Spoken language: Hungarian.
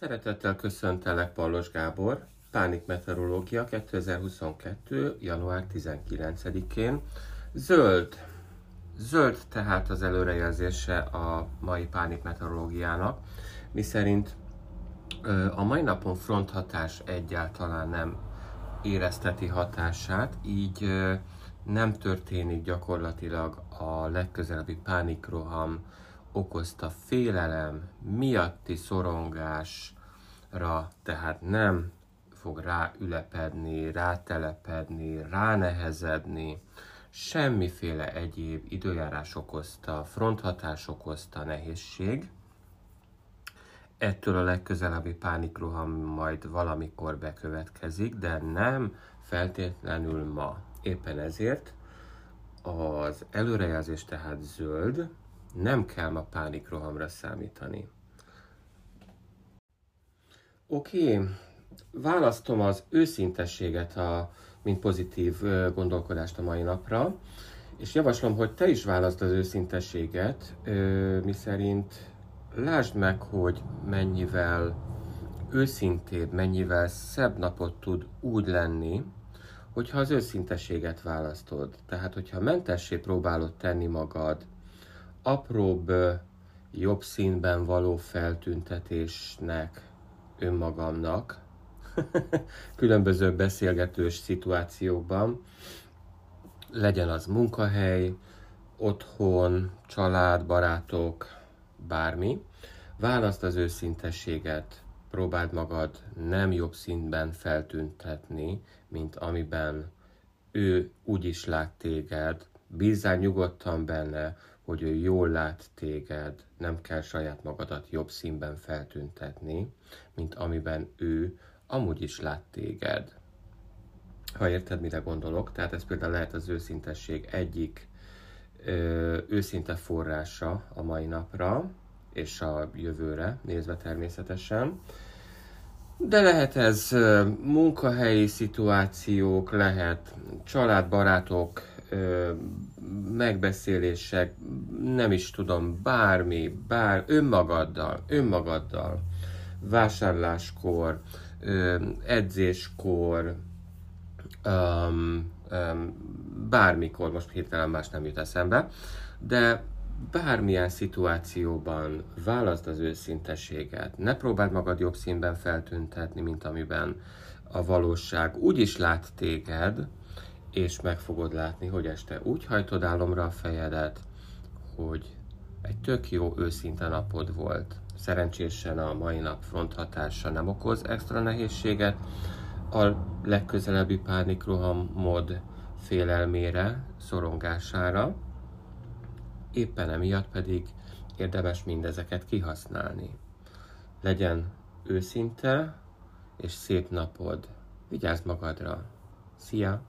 Szeretettel köszöntelek, Pallos Gábor, Pánik Meteorológia 2022. január 19-én. Zöld. Zöld tehát az előrejelzése a mai Pánik Meteorológiának, miszerint a mai napon fronthatás egyáltalán nem érezteti hatását, így nem történik gyakorlatilag a legközelebbi pánikroham okozta félelem miatti szorongásra, tehát nem fog ráülepedni, rátelepedni, ránehezedni, semmiféle egyéb időjárás okozta, fronthatás okozta nehézség. Ettől a legközelebbi pánikroham majd valamikor bekövetkezik, de nem feltétlenül ma. Éppen ezért az előrejelzés tehát zöld, nem kell ma pánikrohamra számítani. Oké, választom az őszintességet, a, mint pozitív gondolkodást a mai napra, és javaslom, hogy te is válaszd az őszintességet, mi szerint lásd meg, hogy mennyivel őszintébb, mennyivel szebb napot tud úgy lenni, hogyha az őszintességet választod. Tehát, hogyha mentessé próbálod tenni magad apróbb, jobb színben való feltüntetésnek önmagamnak, különböző beszélgetős szituációkban, legyen az munkahely, otthon, család, barátok, bármi. Választ az őszintességet, próbáld magad nem jobb színben feltüntetni, mint amiben ő úgy is lát téged, bízzál nyugodtan benne, hogy ő jól lát téged, nem kell saját magadat jobb színben feltüntetni, mint amiben ő amúgy is lát téged. Ha érted, mire gondolok, tehát ez például lehet az őszintesség egyik ö, őszinte forrása a mai napra, és a jövőre nézve természetesen. De lehet ez munkahelyi szituációk, lehet családbarátok, megbeszélések, nem is tudom, bármi, bár önmagaddal, önmagaddal, vásárláskor, edzéskor, um, um, bármikor, most hirtelen más nem jut eszembe, de bármilyen szituációban válaszd az őszintességet, ne próbáld magad jobb színben feltüntetni, mint amiben a valóság. Úgy is lát téged, és meg fogod látni, hogy este úgy hajtod álomra a fejedet, hogy egy tök jó őszinte napod volt. Szerencsésen a mai nap fronthatása nem okoz extra nehézséget, a legközelebbi pánikroham mod félelmére, szorongására, éppen emiatt pedig érdemes mindezeket kihasználni. Legyen őszinte és szép napod. Vigyázz magadra! Szia!